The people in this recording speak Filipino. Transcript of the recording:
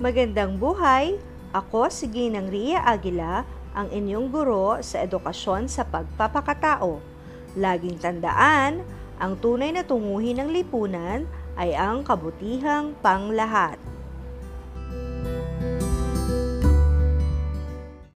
Magandang buhay! Ako si Ginang Ria Aguila, ang inyong guro sa edukasyon sa pagpapakatao. Laging tandaan, ang tunay na tunguhin ng lipunan ay ang kabutihang panglahat.